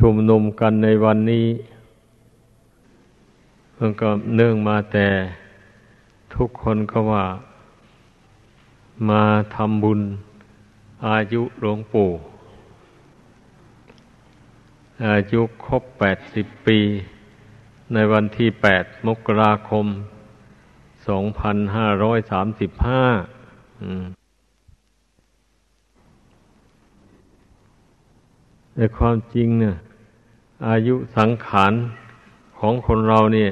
ชุมนุมกันในวันนี้มันก็เนื่องมาแต่ทุกคนก็ว่า มาทำบุญอายุหลวงปู่ อายุครบแปดสิบปี ในวันที่แปดมกราคมสองพันห้าร้อยสามสิบห้าในความจริงเนี่ย อายุสังขารของคนเราเนี่ย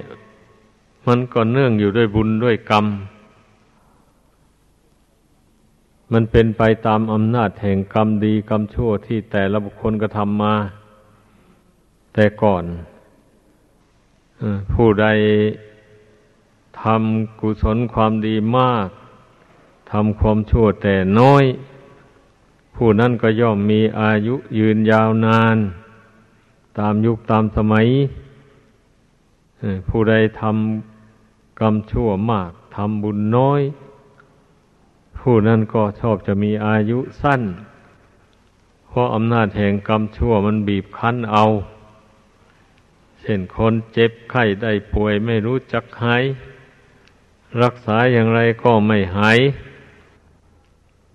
มันก็เนื่องอยู่ด้วยบุญด้วยกรรม มันเป็นไปตามอำนาจแห่งกรรมดีกรรมชั่วที่แต่ละบุคคลกระทำมา แต่ก่อนผู้ใดทำกุศลความดีมากทำความชั่วแต่น้อย ผู้นั้นก็ย่อมมีอายุยืนยาวนาน ตามยุคตามสมัยผู้ใดทำกรรมชั่วมากทำบุญน้อย ผู้นั้นก็ชอบจะมีอายุสั้น เพราะอำนาจแห่งกรรมชั่วมันบีบคั้นเอา เช่นคนเจ็บไข้ได้ป่วยไม่รู้จักหาย รักษาอย่างไรก็ไม่หาย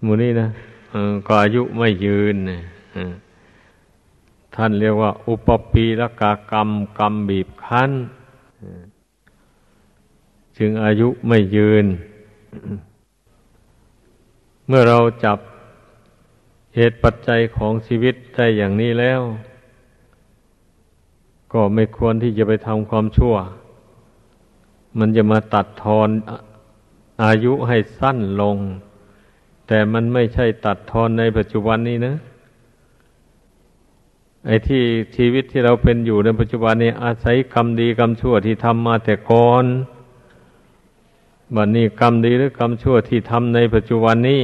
มูนี่นะก็อายุไม่ยืน ท่านเรียกว่า อุปปีละกากรรมกรรมบีบคั้น จึงอายุไม่ยืน เมื่อเราจับเหตุปัจจัยของชีวิตได้อย่างนี้แล้ว ก็ไม่ควรที่จะไปทำความชั่ว มันจะมาตัดทอนอายุให้สั้นลง แต่มันไม่ใช่ตัดทอนในปัจจุบันนี้นะ ไอ้ที่ชีวิตที่เราเป็นอยู่ในปัจจุบันนี้อาศัยกรรมดีกรรมชั่วที่ทำมาแต่ก่อนบัดนนี้กรรมดีหรือกรรมชั่วที่ทำในปัจจุบันนี้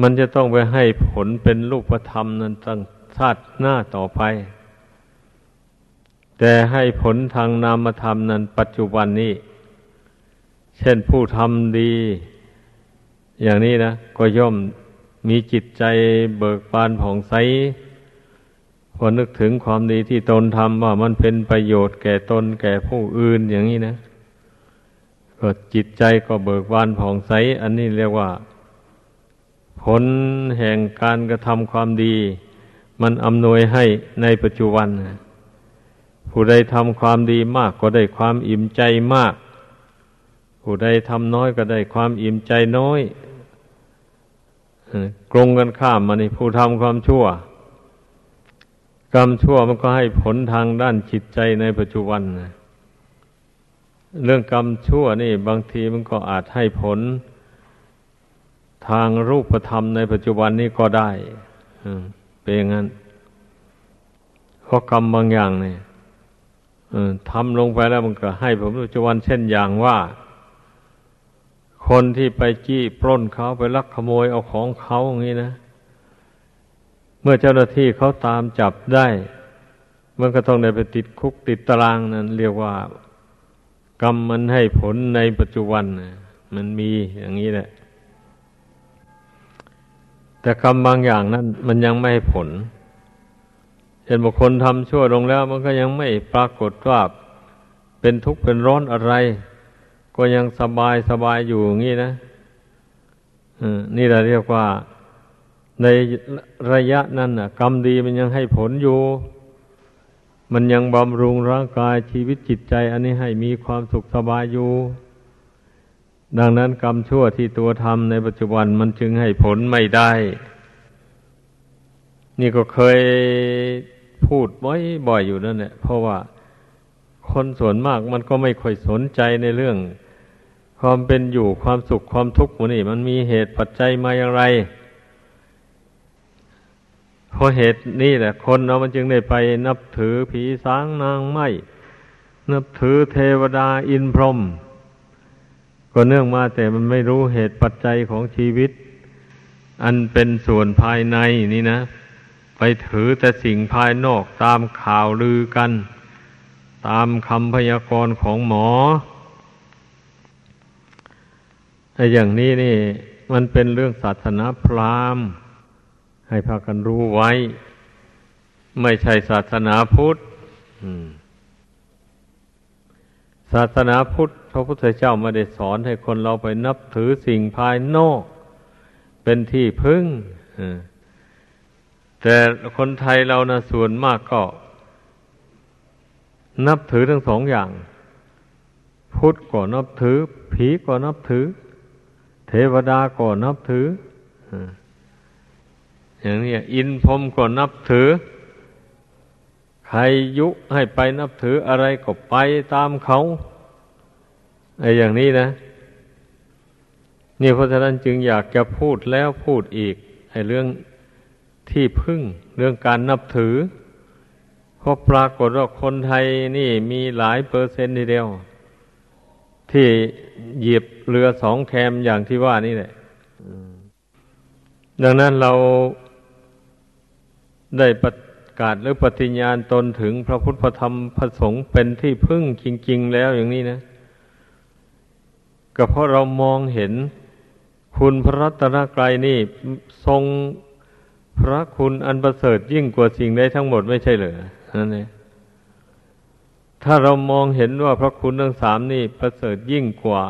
มันจะต้องไปให้ผลเป็นรูปธรรมนั้นตั้งชาติหน้าต่อไป แต่ให้ผลทางนามธรรมนั้น ปัจจุบันนี้ เช่นผู้ทำดี อย่างนี้นะ ก็ย่อมมีจิตใจเบิกบานผ่องใส พอนึกถึงความดีที่ตนทำว่ามันเป็นประโยชน์แก่ตนแก่ผู้อื่นอย่างนี้นะก็จิตใจก็เบิกบานผ่องใส อันนี้เรียกว่า ผลแห่งการกระทำความดี มันอำนวยให้ในปัจจุบัน ผู้ใดทำความดีมากก็ได้ความอิ่มใจมาก ผู้ใดทำน้อยก็ได้ความอิ่มใจน้อยกรงกันข้ามมานี่ผู้ทำความชั่ว กรรมชั่วมันก็ให้ผลทางด้านจิตใจในปัจจุบันนะเรื่องกรรมชั่วนี่บางทีมันก็อาจให้ผลทางรูปธรรมในปัจจุบันนี้ก็ได้เป็นอย่างนั้นเพราะกรรมบางอย่างเนี่ยทำลงไปแล้วมันก็ให้ผลปัจจุบันเช่นอย่างว่า คนที่ไปจี้ปล้นเขาไปลักขโมยเอาของเขาอย่างนี้นะ เมื่อเจ้าหน้าที่เขาตามจับได้ มันก็ต้องได้ไปติดคุกติดตารางนั่นเรียกว่า กรรมมันให้ผลในปัจจุบันมันมีอย่างนี้แหละ แต่กรรมบางอย่างนั้น มันยังไม่ให้ผลเช่นบุคคลทำชั่วลงแล้ว มันก็ยังไม่ปรากฏว่าเป็นทุกข์เป็นร้อนอะไร ก็ยังสบายสบายอยู่อย่างนี้นะนี่เราเรียกว่า ในระยะนั้นกรรมดีมันยังให้ผลอยู่ มันยังบำรุงร่างกายชีวิตจิตใจ อันนี้ให้มีความสุขสบายอยู่ ดังนั้นกรรมชั่วที่ตัวทำในปัจจุบันมันจึงให้ผลไม่ได้ นี่ก็เคยพูดบ่อยๆอยู่นั่นแหละเพราะว่าคนส่วนมากมันก็ไม่ค่อยสนใจในเรื่อง ความเป็นอยู่ความสุขความทุกข์มันนี่มันมีเหตุปัจจัยมาอย่างไร เพราะเหตุนี้แหละ คนเรามันจึงได้ไปนับถือผีสางนางไม้นับถือเทวดาอินพรหมก็เนื่องมาแต่มันไม่รู้เหตุปัจจัยของชีวิต อันเป็นส่วนภายในนี่นะ ไปถือแต่สิ่งภายนอกตามข่าวลือกัน ตามคำพยากรณ์ของหมอไอ้อย่างนี้นี่ มันเป็นเรื่องศาสนาพราหมณ์ ให้พากันรู้ไว้ ไม่ใช่ศาสนาพุทธศาสนาพุทธพระพุทธเจ้าไม่ได้สอนให้คนเราไปนับถือสิ่งภายนอก เป็นที่พึ่งแต่คนไทยเรานะส่วนมากก็ นับถือทั้งสองอย่าง พุทธก็นับถือ ผีก็นับถือ เทวดาก็นับถืออ อย่างนี้อินพรมก็นับถือ ใครยุให้ไปนับถืออะไรก็ไปตามเขาไอ้อย่างนี้นะ นี่เพราะฉะนั้นจึงอยากจะพูดแล้วพูดอีกไอ้เรื่องที่พึ่งเรื่องการนับถือเพราะปรากฏว่าคนไทยนี่มีหลายเปอร์เซ็นต์ทีเดียว ที่หยิบเรือสองแคมอย่างที่ว่านี่แหละดังนั้นเรา ได้ประกาศหรือปฏิญญาณตนถึงพระพุทธธรรมพระสงฆ์เป็นที่พึ่งจริง ๆ แล้วอย่างนี้นะ ก็เพราะเรามองเห็นคุณพระรัตนกรัยนี่ทรงพระคุณอันประเสริฐยิ่งกว่าสิ่งใดทั้งหมดไม่ใช่เหรอนั่นเองถ้าเรามองเห็นว่าพระคุณทั้งสามนี่ประเสริฐยิ่งกว่า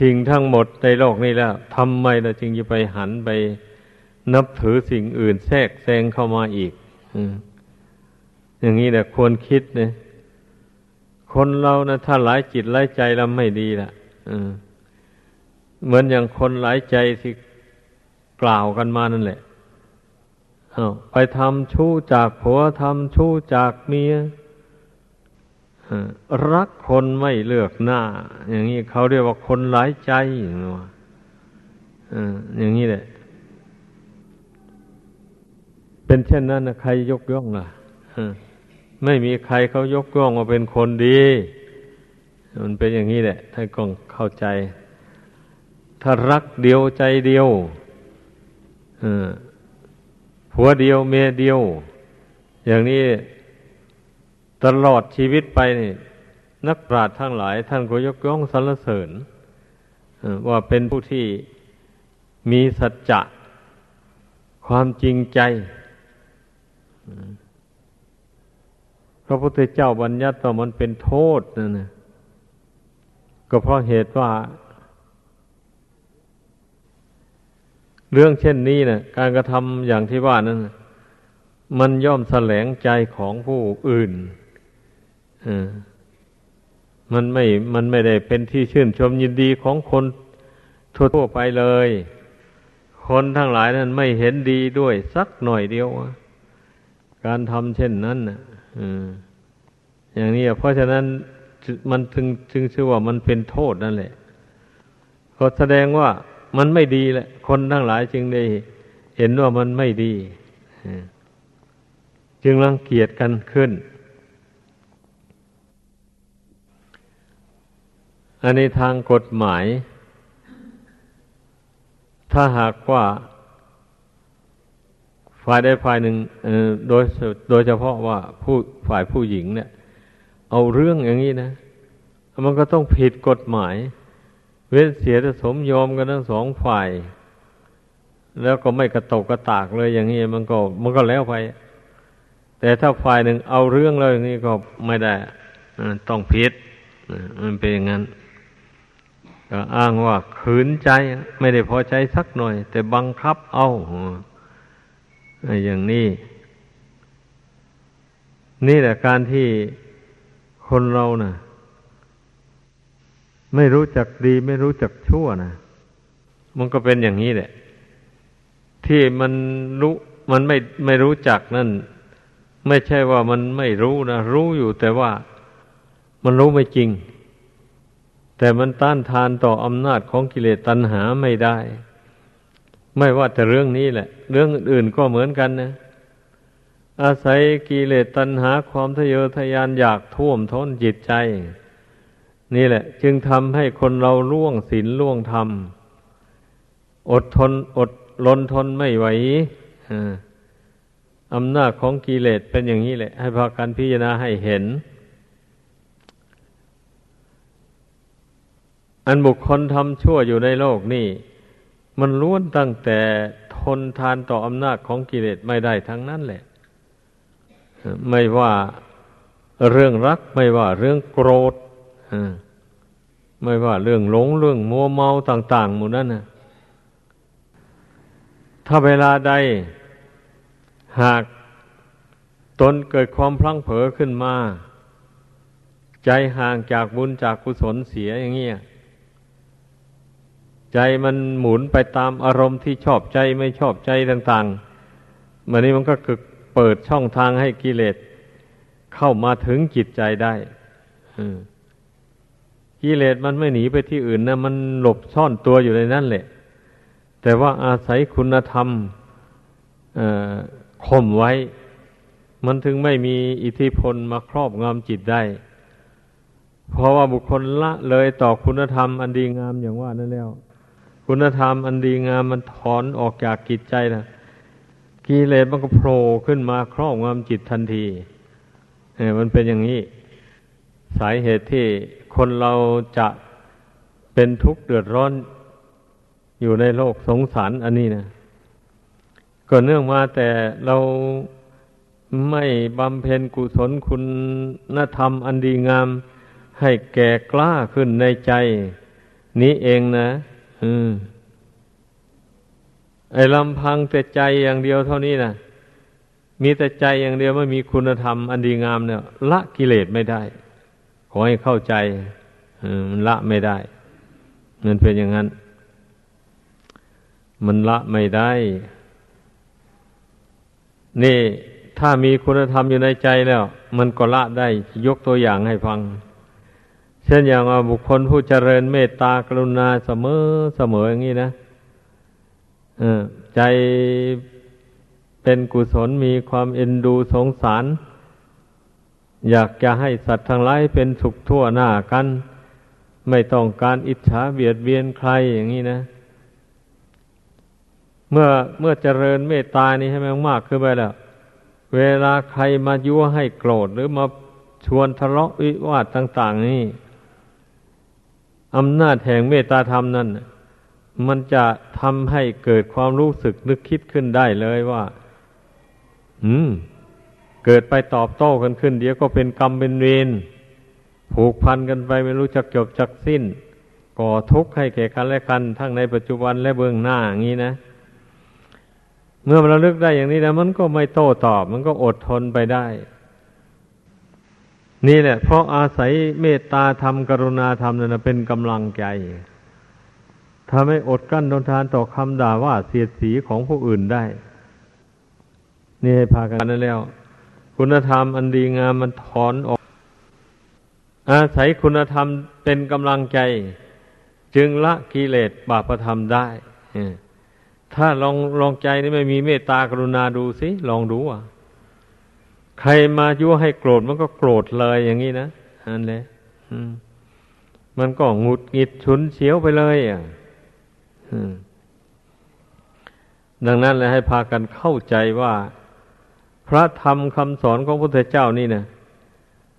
สิ่งทั้งหมดในโลกนี้แล้วทำไมเราจึงจะไปหันไป นับถือสิ่งอื่นแทรกแซงเข้ามาอีกอย่างนี้แหละควรคิดเนี่ยคนเรานะถ้าหลายจิตหลายใจแล้วไม่ดีละเหมือนอย่างคนหลายใจที่กล่าวกันมานั่นแหละไปทำชู้จากผัวทำชู้จากเมียรักคนไม่เลือกหน้า อย่างนี้เขาเรียกว่าคนหลายใจอย่างนี้แหละ เป็นเช่นนั้นนะใครยกย่องล่ะไม่มีใครเขายกย่องว่าเป็นคนดี มันเป็นอย่างนี้แหละท่านกงเข้าใจ ถ้ารักเดียวใจเดียวผัวเดียวเมียเดียว อย่างนี้ตลอดชีวิตไปนี่นักปราชญ์ทั้งหลาย ท่านก็ยกย่องสรรเสริญว่าเป็นผู้ที่มีสัจจะความจริงใจ พระพุทธเจ้าบัญญัติว่ามันเป็นโทษนั่นนะก็เพราะเหตุว่า เรื่องเช่นนี้นะการกระทำอย่างที่ว่านั้นมันย่อมแสลงใจของผู้อื่นมันไม่ มันไม่ได้เป็นที่ชื่นชมยินดีของคนทั่วไปเลย คนทั้งหลายนั้นไม่เห็นดีด้วยสักหน่อยเดียว การทำเช่นนั้นนะอย่างนี้เพราะฉะนั้นมันถึงจึงชื่อว่ามันเป็นโทษนั่นแหละก็แสดงว่ามันไม่ดีแหละ คนทั้งหลายจึงได้เห็นว่ามันไม่ดีจึงรังเกียจกันขึ้น อันนี้ทางกฎหมาย ถ้าหากว่า ฝ่ายใดฝ่ายหนึ่งโดยโดยเฉพาะว่าผู้ฝ่ายผู้หญิงเนี่ย เอาเรื่องอย่างนี้นะ มันก็ต้องผิดกฎหมาย เว้นเสียแต่สมยอมกันทั้งสองฝ่าย แล้วก็ไม่กระตกกระตากเลยอย่างนี้มันก็มันก็แล้วไป แต่ถ้าฝ่ายหนึ่งเอาเรื่องเลยอย่างนี้ก็ไม่ได้ต้องผิดมันเป็นอย่างนั้นก็อ้างว่าขืนใจไม่ได้พอใจสักหน่อย แต่บังคับเอา อย่างนี้ นี่แหละการที่คนเรานะ่ะ ไม่รู้จักดีไม่รู้จักชั่วนะมันก็เป็นอย่างนี้แหละ ที่มันรู้มันไม่ไม่รู้จักนั่น ไม่ใช่ว่ามันไม่รู้นะรู้อยู่แต่ว่ามันรู้ไม่จริง แต่มันต้านทานต่ออำนาจของกิเลสตัณหาไม่ได้ ไม่ว่าแต่เรื่องนี้แหละ เรื่องอื่นก็เหมือนกันนะ อาศัยกิเลสตัณหาความทะเยอทะยานอยากท่วมท้นจิตใจ นี่แหละ จึงทำให้คนเราล่วงศีลล่วงธรรม อดทนอดลนทนไม่ไหวอำนาจของกิเลสเป็นอย่างนี้แหละ ให้พากันพิจารณาให้เห็น อันบุคคลทำชั่วอยู่ในโลกนี่ มันล้วนตั้งแต่ทนทานต่ออำนาจของกิเลสไม่ได้ทั้งนั้นแหละ ไม่ว่าเรื่องรัก ไม่ว่าเรื่องโกรธไม่ว่าเรื่องหลงเรื่องมัวเมาต่าง ๆ หมดนั่นนะถ้าเวลาใดหากตนเกิดความพลั้งเผลอขึ้นมา ใจห่างจากบุญจากกุศลเสียอย่างเงี้ย ใจมันหมุนไปตามอารมณ์ที่ชอบใจไม่ชอบใจต่างๆมันนี้มันก็กึกเปิดช่องทางให้กิเลสเข้ามาถึงจิตใจได้กิเลสมันไม่หนีไปที่อื่นนะมันหลบซ่อนตัวอยู่ในนั่นแหละ แต่ว่าอาศัยคุณธรรมข่มไว้ มันถึงไม่มีอิทธิพลมาครอบงำจิตได้ เพราะว่าบุคคลละเลยต่อคุณธรรมอันดีงามอย่างว่านั่นแล้ว คุณธรรมอันดีงามมันถอนออกจากจิตใจนะกิเลสมันก็โผล่ขึ้นมาครอบงำจิตทันทีมันเป็นอย่างนี้ สาเหตุที่คนเราจะเป็นทุกข์เดือดร้อนอยู่ในโลกสงสารอันนี้นะก็เนื่องมาแต่เราไม่บำเพ็ญกุศลคุณธรรมอันดีงาม ให้แก่กล้าขึ้นในใจ นี้เองนะ อืมไอ้ลำพังแต่ใจอย่างเดียวเท่านี้นะมีแต่ใจอย่างเดียวไม่มีคุณธรรม อันดีงามเนี่ย ละกิเลสไม่ได้ ขอให้เข้าใจมันละไม่ได้ มันเป็นอย่างนั้น มันละไม่ได้ นี่ถ้ามีคุณธรรมอยู่ในใจแล้ว มันก็ละได้ยกตัวอย่างให้ฟัง ช่นอย่างว่าบุคคลผู้เจริญเมตตากรุณาเสมอเสมออย่างนี้นะใจเป็นกุศลมีความเอ็นดูสงสาร อยากจะให้สัตว์ทั้งหลายเป็นสุขทั่วหน้ากัน ไม่ต้องการอิจฉาเบียดเบียนใครอย่างนี้นะ เมื่อเมื่อเจริญเมตตานี้ให้มากมากขึ้นไปแล้ว เวลาใครมายั่วให้โกรธหรือมาชวนทะเลาะวิวาทต่าง ๆ นี่ อำนาจแห่งเมตตาธรรมนั่นมันจะทำให้เกิดความรู้สึกนึกคิดขึ้นได้เลยว่า อืม เกิดไปตอบโต้กันขึ้น เดี๋ยวก็เป็นกรรมเป็นเวรผูกพันกันไปไม่รู้จักจบจักสิ้น ก่อทุกข์ให้แก่กันและกัน ทั้งในปัจจุบันและเบื้องหน้าอย่างนี้นะ เมื่อเราลึกได้อย่างนี้แล้วมันก็ไม่โต้ตอบ มันก็อดทนไปได้ นี่แหละ เพราะอาศัยเมตตาธรรมกรุณาธรรมนั่นเป็นกำลังใจทำให้อดกั้นทนทานต่อคำด่าว่าเสียดสีของผู้อื่นได้ นี่ให้พากันนั่นแล้ว คุณธรรมอันดีงามมันถอนออก อาศัยคุณธรรมเป็นกำลังใจ จึงละกิเลสบาปธรรมได้ถ้าลองลองใจนี่ไม่มีเมตตากรุณาดูสิ ลองดูอะ ใครมายั่วให้โกรธมันก็โกรธเลยอย่างนี้นะอันเลยมันก็งุดหงิดฉุนเฉียวไปเลยอะดังนั้นเลยให้พากันเข้าใจว่า พระธรรมคำสอนของพระพุทธเจ้านี่นะ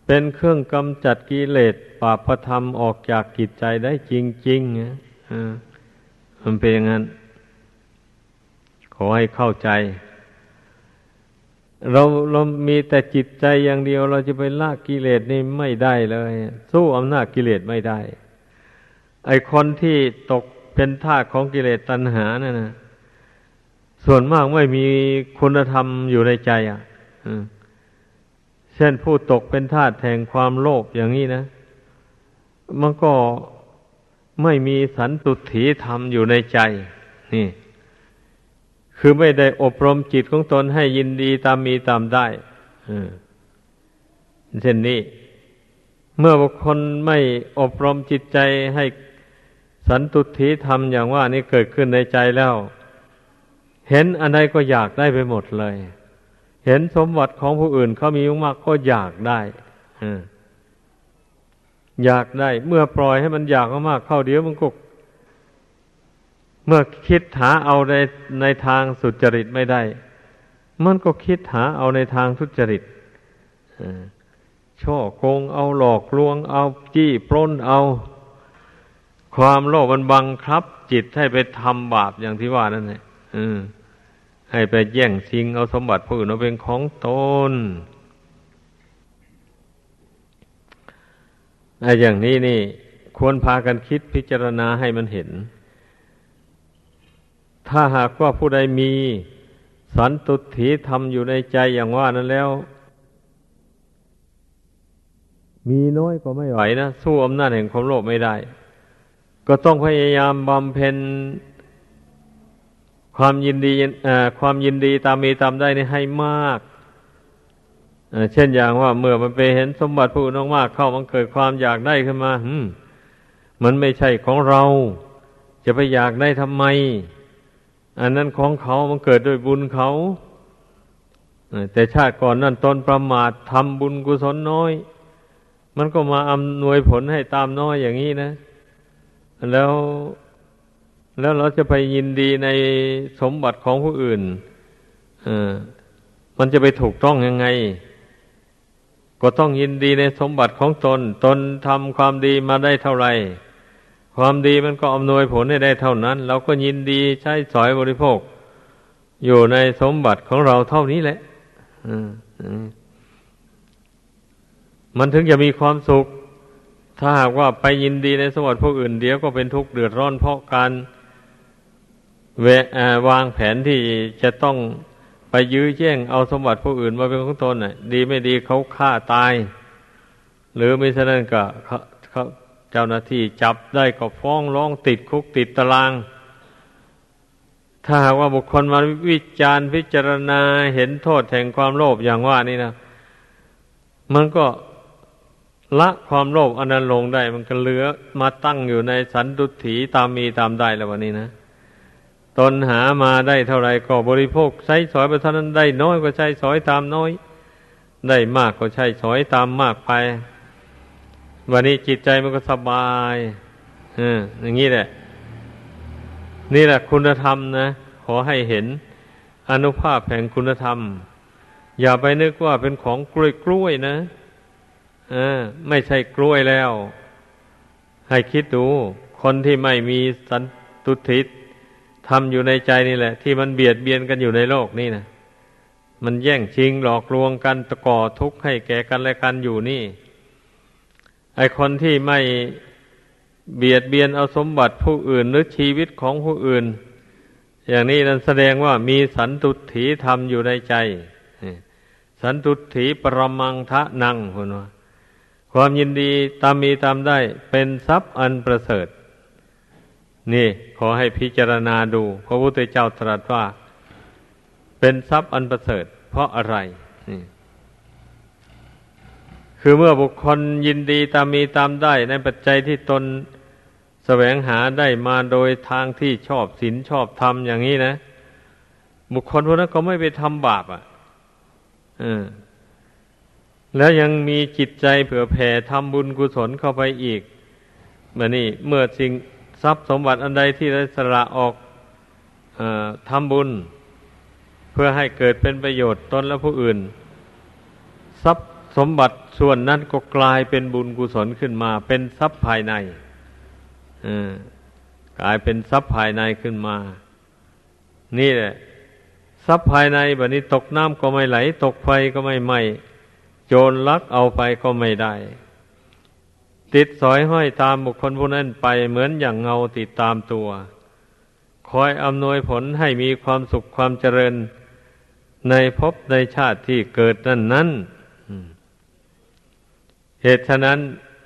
เป็นเครื่องกำจัดกิเลสปาปธรรมออกจากกิจใจได้จริงๆนะมันเป็นอย่างนั้น ขอให้เข้าใจ เราเรามีแต่จิตใจอย่างเดียว เราจะไปละกิเลสนี่ไม่ได้เลย สู้อำนาจกิเลสไม่ได้ ไอคนที่ตกเป็นทาสของกิเลสตัณหาเนั่นนะส่วนมากไม่มีคุณธรรมอยู่ในใจอะเช่นผู้ตกเป็นทาสแห่งความโลภอย่างนี้นะ มันก็ไม่มีสันตุถีธรรมอยู่ในใจ นี่ คือไม่ได้อบรมจิตของตนให้ยินดีตามมีตามได้เช่นนี้ เมื่อบุคคลไม่อบรมจิตใจให้สันตุถีธรรมอย่างว่านี้เกิดขึ้นในใจแล้ว เห็นอะไรก็อยากได้ไปหมดเลย เห็นสมบัติของผู้อื่นเขามีมากก็อยากได้อยากได้ เมื่อปล่อยให้มันอยากมากเข้าเดี๋ยวมันก็ เมื่อคิดหาเอาในในทางสุจริตไม่ได้ มันก็คิดหาเอาในทางทุจริตช่อโกงเอาหลอกลวงเอาจี้ปล้นเอา ความโลภมันบังครับ จิตให้ไปทำบาปอย่างที่ว่านั่นแหละให้ไปแย่งชิงเอาสมบัติผู้อื่นมาเป็นของตนไอ้อย่างนี้นี่ ควรพากันคิดพิจารณาให้มันเห็น ถ้าหากว่าผู้ใดมีสันตุถีธรรมอยู่ในใจอย่างว่านั้นแล้ว มีน้อยก็ไม่ไหวนะ สู้อำนาจแห่งความโลภไม่ได้ ก็ต้องพยายามบำเพ็ญความยินดีความยินดีตามมีตามได้นี่ให้มาก เช่นอย่างว่าเมื่อมันไปเห็นสมบัติผู้น้องมากเข้ามันเกิดความอยากได้ขึ้นมาหืม มันไม่ใช่ของเรา จะไปอยากได้ทำไม อันนั้นของเขามันเกิดด้วยบุญเขาแต่ชาติก่อนนั่นตนประมาททำบุญกุศลน้อย มันก็มาอำนวยผลให้ตามน้อยอย่างนี้นะ แล้วแล้วเราจะไปยินดีในสมบัติของผู้อื่นอมันจะไปถูกต้องยังไง ก็ต้องยินดีในสมบัติของตน ตนทำความดีมาได้เท่าไหร่ ความดีมันก็อำนวยผลให้ได้เท่านั้น เราก็ยินดีใช้สอยบริโภค อยู่ในสมบัติของเราเท่านี้แหละมันถึงจะมีความสุข ถ้าหากว่าไปยินดีในสมบัติผู้อื่นเดียวก็เป็นทุกข์เดือดร้อนเพราะการเววางแผนที่จะต้องไปยื้อแย่งเอาสมบัติผู้อื่นมาเป็นของตนน่ะ ดีไม่ดีเขาฆ่าตาย หรือไม่ฉะนั้นก็ เจ้าหน้าที่จับได้ก็ฟ้องร้องติดคุกติดตาราง ถ้าหากว่าบุคคลมาวิจารณ์พิจารณาเห็นโทษแห่งความโลภอย่างว่านี่นะ มันก็ละความโลภอันนั้นลงได้ มันก็เหลือมาตั้งอยู่ในสันตุถีตามมีตามได้แล้ววันนี้นะตนหามาได้เท่าไรก็บริโภคใช้สอยไปเท่านั้นได้น้อยก็ใช้สอยตามน้อย ได้มากก็ใช้สอยตามมากไป วันนี้จิตใจมันก็สบายออย่างนี้แหละ นี่แหละคุณธรรมนะ ขอให้เห็นอนุภาพแห่งคุณธรรม อย่าไปนึกว่าเป็นของกล้วยกล้วยนะอไม่ใช่กล้วยแล้ว ให้คิดดู คนที่ไม่มีสันตุทิศทำอยู่ในใจนี่แหละ ที่มันเบียดเบียนกันอยู่ในโลกนี่นะมันแย่งชิงหลอกลวงกันตะก่อทุกข์ให้แก่กันและกันอยู่นี่ ไอคนที่ไม่เบียดเบียนเอาสมบัติผู้อื่นหรือชีวิตของผู้อื่น อย่างนี้นั้นแสดงว่ามีสันตุถีธรรมอยู่ในใจ สันตุถีปรมังทะนังคนว่าความยินดีตามมีตามได้เป็นทรัพย์อันประเสริฐ นี่ขอให้พิจารณาดูพระพุทธเจ้าตรัสว่า เป็นทรัพย์อันประเสริฐ เพราะอะไรนี่ คือเมื่อบุคคลยินดีตามมีตามได้ในปัจจัยที่ตนแสวงหาได้มาโดยทางที่ชอบศีลชอบธรรมอย่างนี้นะ บุคคลพวกนั้นก็ไม่ไปทำบาปอะแล้วยังมีจิตใจเผื่อแผ่ทำบุญกุศลเข้าไปอีกแบบนี้เมื่อสิ่งทรัพย์สมบัติอันใดที่ได้สละออกอทำบุญ เพื่อให้เกิดเป็นประโยชน์ตนและผู้อื่น ทรัพย์ สมบัติส่วนนั้นก็กลายเป็นบุญกุศลขึ้นมา เป็นทรัพย์ภายในกลายเป็นทรัพย์ภายในขึ้นมา นี่แหละทรัพย์ภายในแบบนี้ตกน้ำก็ไม่ไหล ตกไฟก็ไม่ไหม้โจรลักเอาไปก็ไม่ได้ ติดสอยห้อยตามบุคคลผู้นั้นไปเหมือนอย่างเงาติดตามตัว คอยอำนวยผลให้มีความสุขความเจริญ ในภพในชาติที่เกิดนั้นนั้น เหตุฉะนั้น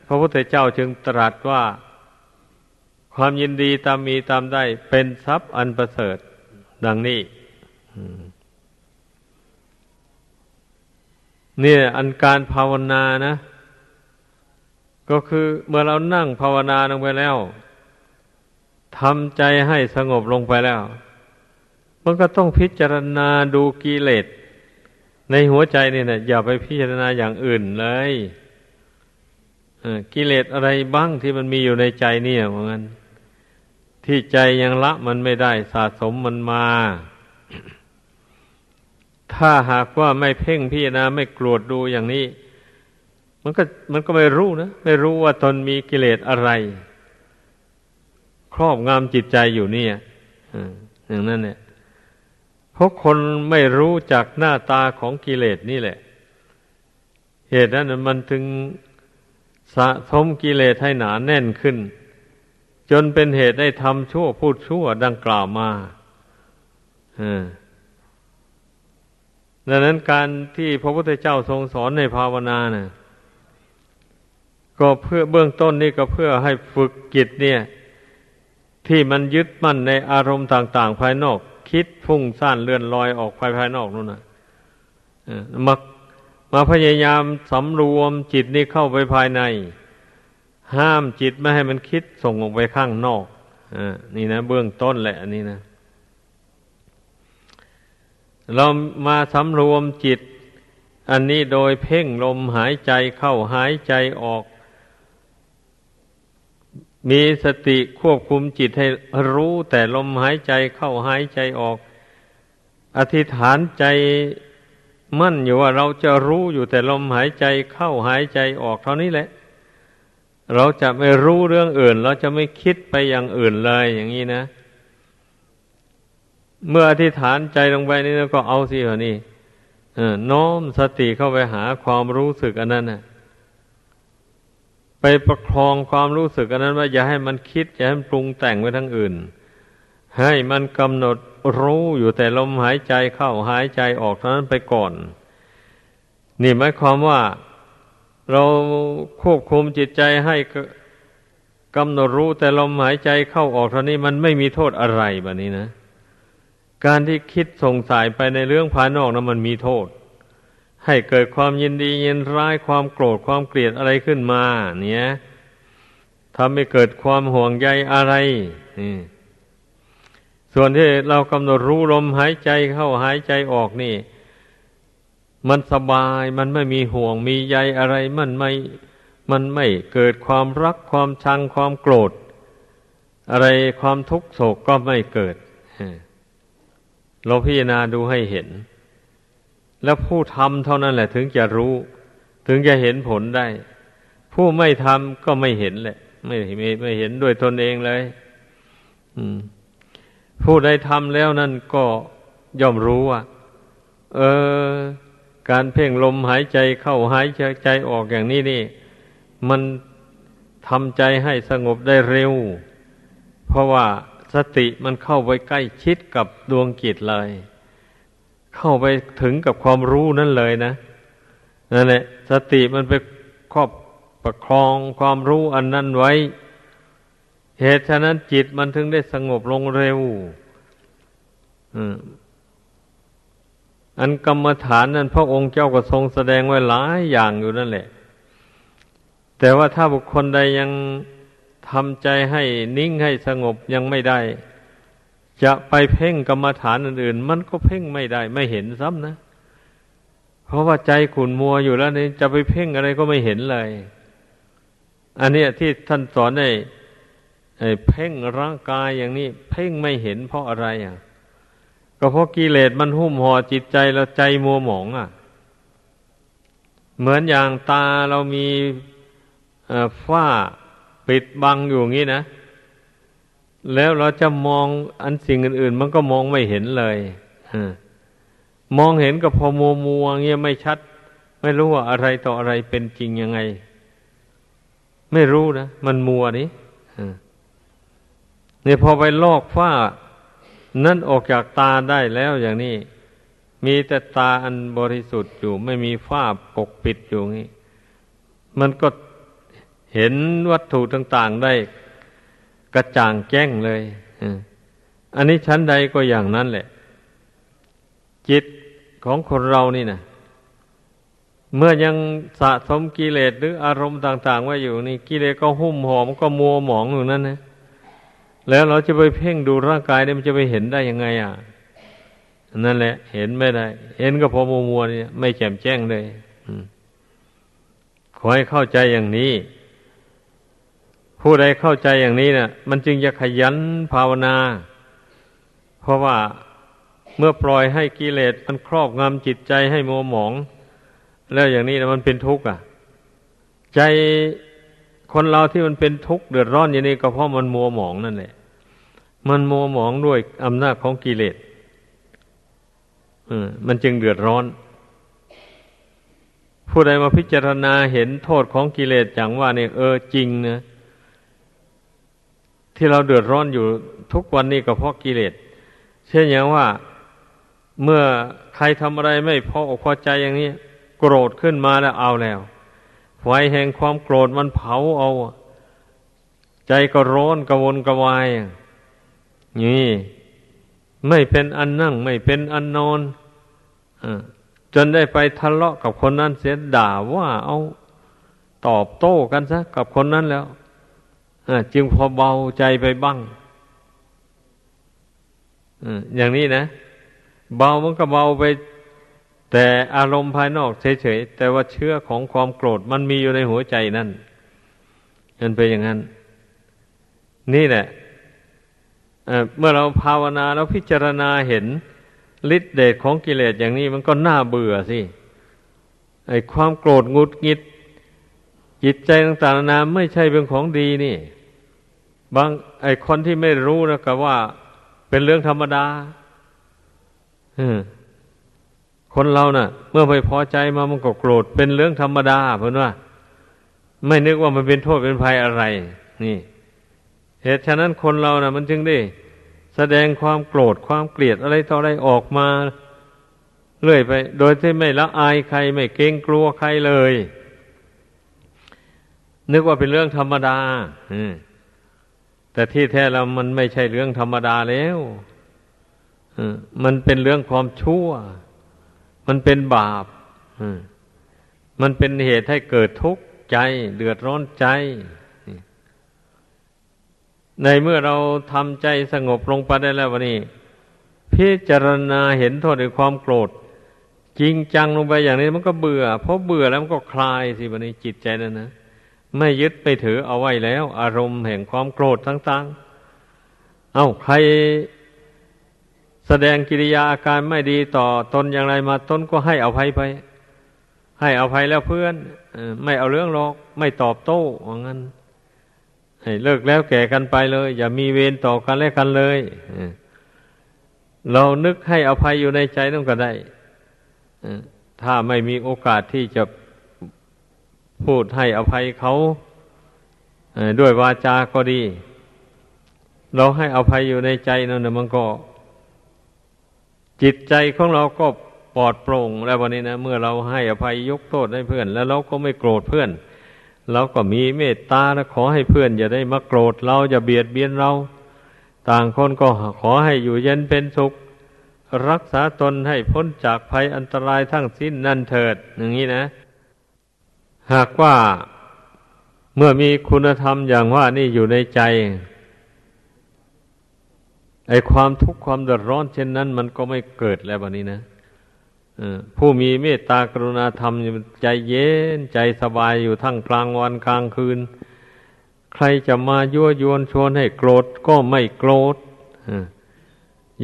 พระพุทธเจ้าจึงตรัสว่า ความยินดีตามมีตามได้ เป็นทรัพย์อันประเสริฐ ดังนี้เนี่ย อันการภาวนานะ ก็คือเมื่อเรานั่งภาวนาลงไปแล้วทำใจให้สงบลงไปแล้ว มันก็ต้องพิจารณาดูกิเลสในหัวใจนี่นะอย่าไปพิจารณาอย่างอื่นเลย กิเลสอะไรบ้างที่มันมีอยู่ในใจเนี่ยเหมือนกันที่ใจยังละมันไม่ได้สะสมมันมา ถ้าหากว่าไม่เพ่งพิจารณาไม่กรวดดูอย่างนี้ มันก็มันก็ไม่รู้นะ ไม่รู้ว่าตนมีกิเลสอะไร ครอบงำจิตใจอยู่เนี่ยอย่างนั้นเนี่ยเพราะคนไม่รู้จักหน้าตาของกิเลสนี่แหละ เหตุนั้นมันถึง สะสมกิเลสให้หนาแน่นขึ้น จนเป็นเหตุได้ทำชั่วพูดชั่วดังกล่าวมาดังนั้นการที่พระพุทธเจ้าทรงสอนในภาวนาเนะ่ะก็เพื่อเบื้องต้นนี่ก็เพื่อให้ฝึกจิตเนี่ย ที่มันยึดมั่นในอารมณ์ต่าง ๆ ภายนอก คิดฟุ้งซ่านเลื่อนลอยออกภายภายนอกนู่นนะมา มาพยายามสำรวมจิตนี้เข้าไปภายใน ห้ามจิตไม่ให้มันคิดส่งออกไปข้างนอกอนี่นะ เบื้องต้นแหละอันนี้นะ เรามาสำรวมจิต อันนี้โดยเพ่งลมหายใจเข้าหายใจออก มีสติควบคุมจิตให้รู้แต่ลมหายใจเข้าหายใจออก อธิษฐานใจ มั่นอยู่ว่าเราจะรู้อยู่แต่ลมหายใจเข้าหายใจออกเท่านี้แหละ เราจะไม่รู้เรื่องอื่น เราจะไม่คิดไปอย่างอื่นเลยอย่างนี้นะ เมื่ออธิษฐานใจลงไปนี่ก็เอาสิเหรอนี่น้อมสติเข้าไปหาความรู้สึกอันนั้นนะไปประคองความรู้สึกอันนั้นว่าอย่าให้มันคิด อย่าให้มันปรุงแต่งไปทั้งอื่น ให้มันกำหนด รู้อยู่แต่ลมหายใจเข้าหายใจออกเท่านั้นไปก่อน นี่หมายความว่าเราควบคุมจิตใจให้กำหนดรู้แต่ลมหายใจเข้าออกเท่านี้มันไม่มีโทษอะไรแบบนี้นะ การที่คิดสงสัยไปในเรื่องภายนอกนะั้นมันมีโทษ ให้เกิดความยินดียินร้ายความโกรธความเกลียดอะไรขึ้นมา เนี่ยทำให้เกิดความห่วงใยอะไรนี่ ส่วนที่เรากำหนดรู้ลมหายใจเข้าหายใจออกนี่ มันสบายมันไม่มีห่วงมีใยอะไรมันไม่ มันไม่เกิดความรักความชังความโกรธ อะไรความทุกข์โศกก็ไม่เกิดเราพิจารณาดูให้เห็น แล้วผู้ทำเท่านั้นแหละ ถึงจะรู้ ถึงจะเห็นผลได้ ผู้ไม่ทำก็ไม่เห็นแหละ ไม่ไม่ไม่เห็นด้วยตนเองเลย ผู้ใดทำแล้วนั่นก็ย่อมรู้ว่า เออ การเพ่งลมหายใจเข้าหายใจใจออกอย่างนี้นี่ มันทำใจให้สงบได้เร็ว เพราะว่าสติมันเข้าไปใกล้ชิดกับดวงกิจเลย เข้าไปถึงกับความรู้นั่นเลยนะนั่นแหละสติมันไปครอบประคองความรู้อันนั้นไว้ เหตุฉะนั้นจิตมันถึงได้สงบลงเร็วอันกรรมฐานนั้นพระองค์เจ้าก็ทรงแสดงไว้หลายอย่างอยู่นั่นแหละ แต่ว่าถ้าบุคคลใดยังทำใจให้นิ่งให้สงบยังไม่ได้ จะไปเพ่งกรรมฐานอื่นๆ มันก็เพ่งไม่ได้ ไม่เห็นซ้ำนะ เพราะว่าใจขุนมัวอยู่แล้วนี่จะไปเพ่งอะไรก็ไม่เห็นเลย อันนี้ที่ท่านสอนให้ เพ่งร่างกายอย่างนี้ เพ่งไม่เห็นเพราะอะไรอะ ก็เพราะกิเลสมันหุ้มห่อจิตใจแล้วใจมัวหมองอะ เหมือนอย่างตาเรามีฝ้าปิดบังอยู่งี้นะ แล้วเราจะมองอันสิ่งอื่น ๆ มันก็มองไม่เห็นเลยมองเห็นก็พอมัวมัวเงี้ยไม่ชัด ไม่รู้ว่าอะไรต่ออะไรเป็นจริงยังไง ไม่รู้นะ มันมัวนี่ เนี่ยพอไปลอกฝ้า นั่นออกจากตาได้แล้วอย่างนี้ มีแต่ตาอันบริสุทธิ์อยู่ ไม่มีฝ้าปกปิดอยู่งี้มันก็เห็นวัตถุต่าง ๆได้กระจ่างแจ้งเลยอันนี้ชั้นใดก็อย่างนั้นแหละ จิตของคนเรานี่นะเมื่อยังสะสมกิเลสหรืออารมณ์ต่าง ๆ ไว้อยู่นี่กิเลสก็หุ้มหอมก็มัวหมองอยู่นั่นนะ แล้วเราจะไปเพ่งดูร่างกายเนี่ยมันจะไปเห็นได้ยังไง อะนั่นแหละ เห็นไม่ได้ เห็นก็พอมัวมัวเนี่ยไม่แจ่มแจ้งเลยขอให้เข้าใจอย่างนี้ ผู้ใดเข้าใจอย่างนี้นะ่ะ มันจึงจะขยันภาวนา เพราะว่าเมื่อปล่อยให้กิเลสมันครอบงำจิตใจให้มัวหมอง แล้วอย่างนี้นะมันเป็นทุกข์อะ ใจคนเราที่มันเป็นทุกข์เดือดร้อนอย่างนี้ก็เพราะมันมัวหมองนั่นแหละ มันมัวหมองด้วยอำนาจของกิเลสมันจึงเดือดร้อน ผู้ใดมาพิจารณาเห็นโทษของกิเลสอย่างว่าเนี่ยเออจริงนะที่เราเดือดร้อนอยู่ทุกวันนี้ก็เพราะกิเลสเช่นอย่างว่าเมื่อใครทำอะไรไม่พออกพอใจอย่างนี้ โกรธขึ้นมาแล้วเอาแล้วไฟแห่งความโกรธมันเผาเอา ใจก็ร้อนกระวนกระวาย นี่ไม่เป็นอันนั่ง ไม่เป็นอันนอนอจนได้ไปทะเลาะกับคนนั้นเสียด่าว่าเอาตอบโต้กันซะกับคนนั้นแล้วจึงพอเบาใจไปบ้างอย่างนี้นะ เบามันก็เบาไป แต่อารมณ์ภายนอกเฉยๆแต่ว่าเชื้อของความโกรธมันมีอยู่ในหัวใจนั่นมันเป็นอย่างนั้น นี่แหละ เมื่อเราภาวนาแล้วพิจารณาเห็นฤทธิเดชของกิเลสอย่างนี้มันก็น่าเบื่อสิไอ้ความโกรธงุดงิด จิตใจต่างๆนานาไม่ใช่เป็นของดีนี่ บางไอ้คนที่ไม่รู้นะก็ว่า เป็นเรื่องธรรมดาคนเรานะ่ะ เมื่อไม่พอใจมามันก็โกรธเป็นเรื่องธรรมดาเพื่อนว่า ไม่นึกว่ามันเป็นโทษเป็นภัยอะไร นี่ เหตุฉะนั้นคนเรานะ่ะ มันจึงได้ แสดงความโกรธความเกลียดอะไรต่ออะไรออกมา เรื่อยไป โดยที่ไม่ละอายใครไม่เกรงกลัวใครเลย นึกว่าเป็นเรื่องธรรมดาแต่ที่แท้แล้วมันไม่ใช่เรื่องธรรมดาแล้วมันเป็นเรื่องความชั่ว มันเป็นบาปมันเป็นเหตุให้เกิดทุกข์ใจ เดือดร้อนใจ ในเมื่อเราทำใจสงบลงไปได้แล้ววันนี้ พิจารณาเห็นโทษในความโกรธ จริงจังลงไปอย่างนี้มันก็เบื่อเพราะเบื่อแล้วมันก็คลายสิวันนี้จิตใจนั่นนะไม่ยึดไปถือเอาไว้แล้ว อารมณ์แห่งความโกรธทั้งๆ เอา้าใครแสดงกิริยาอาการไม่ดีต่อตนอย่างไรมาตนก็ให้อภัยไป ให้อภัยแล้วเพื่อนไม่เอาเรื่องหรอก ไม่ตอบโต้ว่างั้น ให้เลิกแล้วแก่กันไปเลย อย่ามีเวรต่อกันและกันเลยเรานึกให้อภัยอยู่ในใจนั่นก็ได้ถ้าไม่มีโอกาสที่จะพูดให้อภัยเขาด้วยวาจาก็ดี เราให้อภัยอยู่ในใจนั่นนะมันก็ จิตใจของเราก็ปลอดโปร่งแล้ววันนี้นะเมื่อเราให้อภัยยกโทษให้เพื่อน แล้วเราก็ไม่โกรธเพื่อน เราก็มีเมตตาและขอให้เพื่อนอย่าได้มาโกรธเราอย่าเบียดเบียนเรา ต่างคนก็ขอให้อยู่เย็นเป็นสุข รักษาตนให้พ้นจากภัยอันตรายทั้งสิ้นนั่นเถิด อย่างนี้นะ หากว่าเมื่อมีคุณธรรมอย่างว่านี่อยู่ในใจไอความทุกข์ความเดือดร้อนเช่นนั้น มันก็ไม่เกิดแล้ววันนี้นะ ผู้มีเมตตากรุณาธรรมใจเย็นใจสบายอยู่ทั้งกลางวันกลางคืน ใครจะมายั่วยวนชวนให้โกรธก็ไม่โกรธ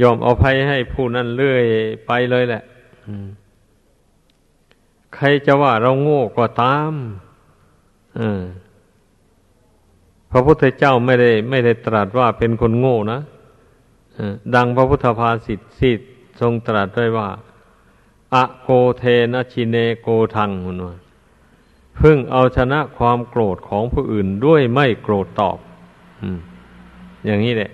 ยอมเอาภัยให้ผู้นั้นเรื่อยไปเลยแหละใครจะว่าเราโง่ก็ตามพระพุทธเจ้าไม่ได้ ไม่ได้ตรัสว่าเป็นคนโง่นะดังพระพุทธภาษิตสิทรงตรัสไว้ว่า อะโกเทนะชิเนโกทังมันว่าพึ่งเอาชนะความโกรธของผู้อื่นด้วยไม่โกรธตอบอย่างนี้แหละ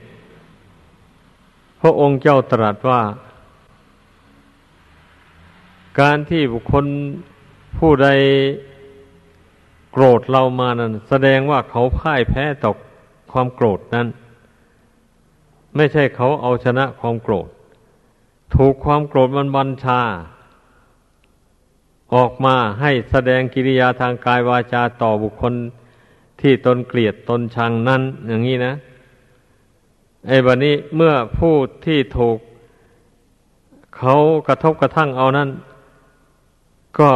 พระองค์เจ้าตรัสว่า การที่บุคคลผู้ใดโกรธเรามานั้น แสดงว่าเขาพ่ายแพ้ต่อความโกรธนั้น ไม่ใช่เขาเอาชนะความโกรธ ถูกความโกรธมันบัญชา ออกมาให้แสดงกิริยาทางกายวาจาต่อบุคคลที่ตนเกลียดตนชังนั้น อย่างนี้นะ ไอ้บันนี้เมื่อผู้ที่ถูกเขากระทบกระทั่งเอานั้น ก็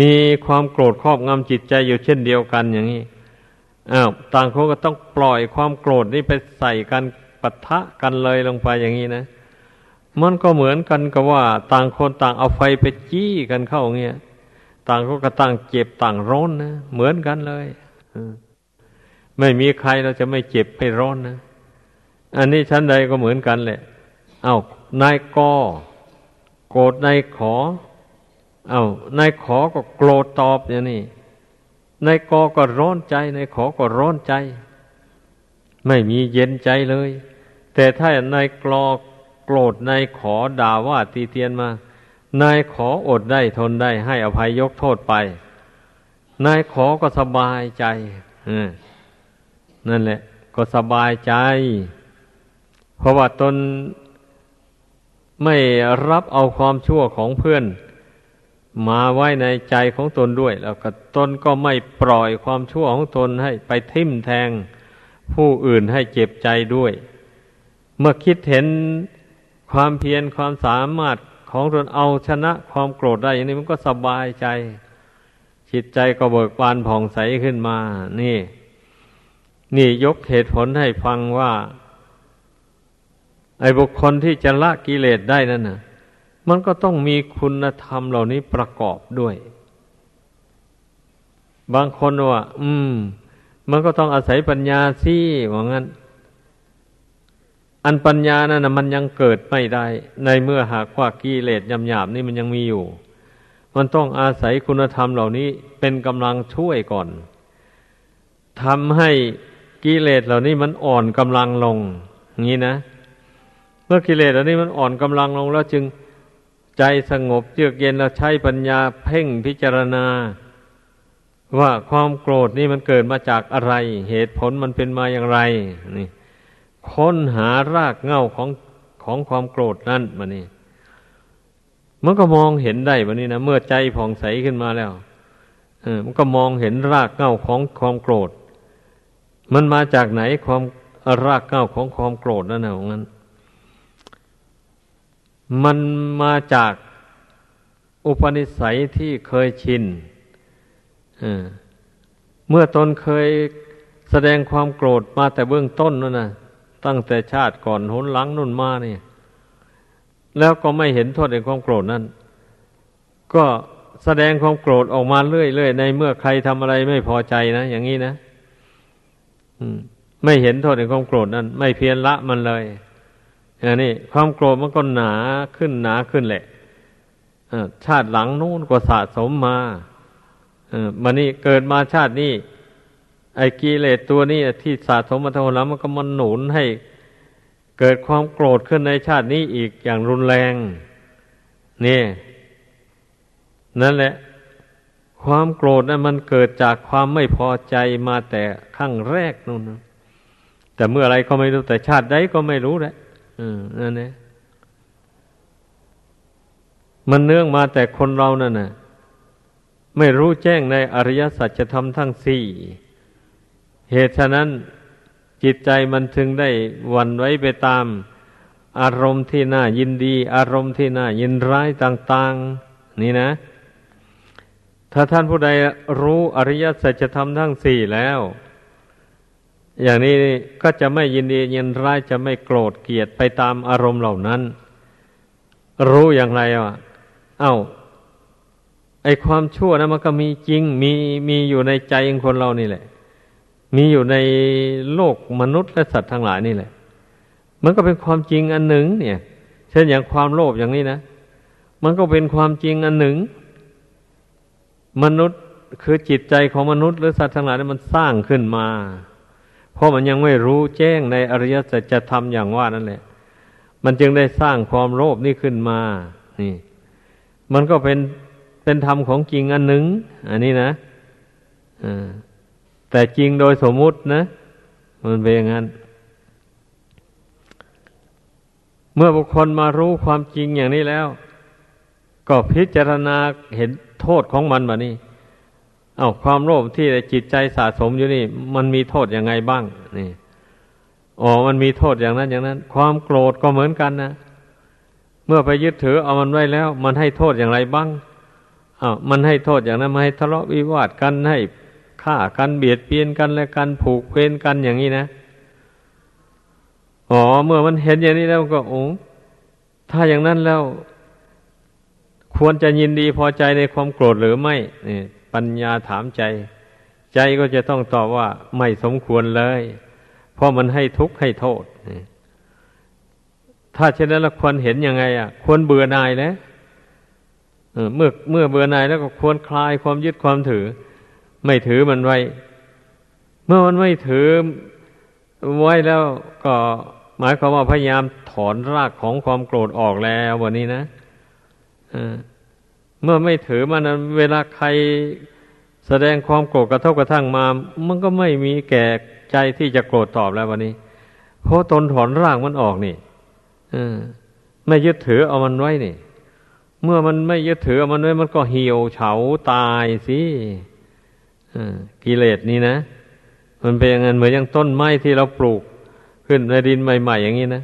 มีความโกรธครอบงำจิตใจอยู่เช่นเดียวกันอย่างนี้อ้าวต่างคนก็ต้องปล่อยความโกรธนี้ไปใส่กันปะทะกันเลยลงไปอย่างนี้นะ มันก็เหมือนกันกับว่า ต่างคนต่างเอาไฟไปจี้กันเข้าเงี้ยต่างคนก็ต่างเจ็บต่างร้อนนะเหมือนกันเลยไม่มีใครเราจะไม่เจ็บไม่ร้อนนะอันนี้ชั้นใดก็เหมือนกันแหละ เอานายกโกรธนายขอ เอานายขอก็โกรธตอบอย่างนี้นายกอก็ร้อนใจนายขอก็ร้อนใจ ไม่มีเย็นใจเลย แต่ถ้านายกรอ โกรธนายขอด่าว่าตีเตียนมา นายขออดได้ทนได้ให้อภัยยกโทษไป นายขอก็สบายใจนั่นแหละ ก็สบายใจ เพราะว่าตนไม่รับเอาความชั่วของเพื่อน มาไว้ในใจของตนด้วย แล้วก็ตนก็ไม่ปล่อยความชั่วของตนให้ไปทิ่มแทงผู้อื่นให้เจ็บใจด้วย เมื่อคิดเห็น ความเพียรความสามารถของตนเอาชนะความโกรธได้อย่างนี้มันก็สบายใจ จิตใจก็เบิกบานผ่องใสขึ้นมา นี่ นี่ยกเหตุผลให้ฟังว่า ไอ้บุคคลที่จะละกิเลสได้นั่นน่ะมันก็ต้องมีคุณธรรมเหล่านี้ประกอบด้วย บางคนว่า อืม มันก็ต้องอาศัยปัญญาสิว่างั้น อันปัญญานั่นนะมันยังเกิดไม่ได้ ในเมื่อหากว่ากิเลสยำๆนี่มันยังมีอยู่ มันต้องอาศัยคุณธรรมเหล่านี้เป็นกำลังช่วยก่อนทำให้กิเลสเหล่านี้มันอ่อนกำลังลงงี้นะ เมื่อกิเลสอันนี้มันอ่อนกำลังลงแล้วจึงใจสงบเยือกเย็นเราใช้ปัญญาเพ่งพิจารณา ว่าความโกรธนี่มันเกิดมาจากอะไร เหตุผลมันเป็นมาอย่างไร นี่ ค้นหารากเง้าของของความโกรธนั่นมานี่มันก็มองเห็นได้วันนี้นะเมื่อใจผ่องใสขึ้นมาแล้วเออมันก็มองเห็นรากเง้าของความโกรธ มันมาจากไหนความรากเง้าของความโกรธนั่นนะของนั้น มันมาจากอุปนิสัยที่เคยชินเมื่อตนเคยแสดงความโกรธมาแต่เบื้องต้นนั่นนะ ตั้งแต่ชาติก่อนหนหลังนุ่นมาเนี่ยแล้วก็ไม่เห็นโทษในความโกรธนั้นก็แสดงความโกรธออกมาเรื่อยๆในเมื่อใครทำอะไรไม่พอใจนะอย่างนี้นะไม่เห็นโทษในความโกรธนั้นไม่เพียรละมันเลยอย่างนี้ความโกรธมันก็หนาขึ้นหนาขึ้นแหละชาติหลังนู้นก็สะสมมาเออมันนี่เกิดมาชาตินี้ ไอ้กิเลสตัวนี้ที่สะสมมาทั้งหมดแล้วมันก็มันหนุนให้เกิดความโกรธขึ้นในชาตินี้อีกอย่างรุนแรง นี่ นั่นแหละ ความโกรธนั้นมันเกิดจากความไม่พอใจมาแต่ขั้งแรกนู่นแต่เมื่ออะไรก็ไม่รู้แต่ชาติใดก็ไม่รู้แหละอืมนั่นเองมันเนื่องมาแต่คนเรานั่นนะไม่รู้แจ้งในอริยสัจธรรมทั้งสี่ เหตุฉะนั้นจิตใจมันถึงได้วันไว้ไปตาม อารมณ์ที่น่ายินดี อารมณ์ที่น่ายินร้ายต่าง ๆ นี่นะ ถ้าท่านผู้ใดรู้อริยสัจธรรมทั้งสี่แล้ว อย่างนี้ก็จะไม่ยินดียินร้ายจะไม่โกรธเกลียดไปตามอารมณ์เหล่านั้น รู้อย่างไรวะเอา้าไอความชั่วนะมันก็มีจริงมีมีอยู่ในใจของคนเรานี่แหละ มีอยู่ในโลกมนุษย์และสัตว์ทั้งหลายนี่แหละ มันก็เป็นความจริงอันหนึ่ง เนี่ย เช่นอย่างความโลภอย่างนี้นะ มันก็เป็นความจริงอันหนึ่ง มนุษย์คือจิตใจของมนุษย์หรือสัตว์ทั้งหลายนี่มันสร้างขึ้นมา เพราะมันยังไม่รู้แจ้งในอริยสัจธรรมอย่างว่านั่นแหละ มันจึงได้สร้างความโลภนี่ขึ้นมา นี่ มันก็เป็นเป็นธรรมของจริงอันหนึ่ง อันนี้นะอ่า แต่จริงโดยสมมุตินะ มันเป็นอย่างนั้น เมื่อบุคคลมารู้ความจริงอย่างนี้แล้ว ก็พิจารณาเห็นโทษของมันแบบนี้ เอาความโลภที่จิตใจสะสมอยู่นี่ มันมีโทษยังไงบ้าง นี่อ๋อมันมีโทษอย่างนั้นอย่างนั้น ความโกรธก็เหมือนกันนะเมื่อไปยึดถือเอามันไว้แล้ว มันให้โทษอย่างไรบ้างอ้าวมันให้โทษอย่างนั้นมาให้ทะเลาะวิวาทกันให้ ฆ่ากันเบียดเบียนกันและกันผูกเวรกันอย่างนี้นะอ๋อเมื่อมันเห็นอย่างนี้แล้วก็โอ้ถ้าอย่างนั้นแล้ว ควรจะยินดีพอใจในความโกรธหรือไม่นี่ปัญญาถามใจ ใจก็จะต้องตอบว่าไม่สมควรเลย เพราะมันให้ทุกข์ให้โทษถ้าเช่นนั้นเราควรเห็นยังไง อะ ควรเบื่อหน่ายแล้วเมื่อเมื่อเบื่อหน่ายแล้วก็ควรคลายความยึดความถือ ไม่ถือมันไว้ เมื่อมันไม่ถือไว้แล้วก็หมายความว่าพยายามถอนรากของความโกรธออกแล้ววันนี้นะเมื่อไม่ถือมันเวลาใครแสดงความโกรธกระทบกระทั่งมา มันก็ไม่มีแก่ใจที่จะโกรธตอบแล้ววันนี้ เพราะตนถอนรากมันออกนี่ไม่ยึดถือเอามันไว้นี่ เมื่อมันไม่ยึดถือเอามันไว้ มันก็เหี่ยวเฉาตายสิ กิเลสนี่นะ มันเป็นอย่างนั้นเหมือนอย่างต้นไม้ที่เราปลูกขึ้นในดินใหม่ ๆ อย่างนี้นะ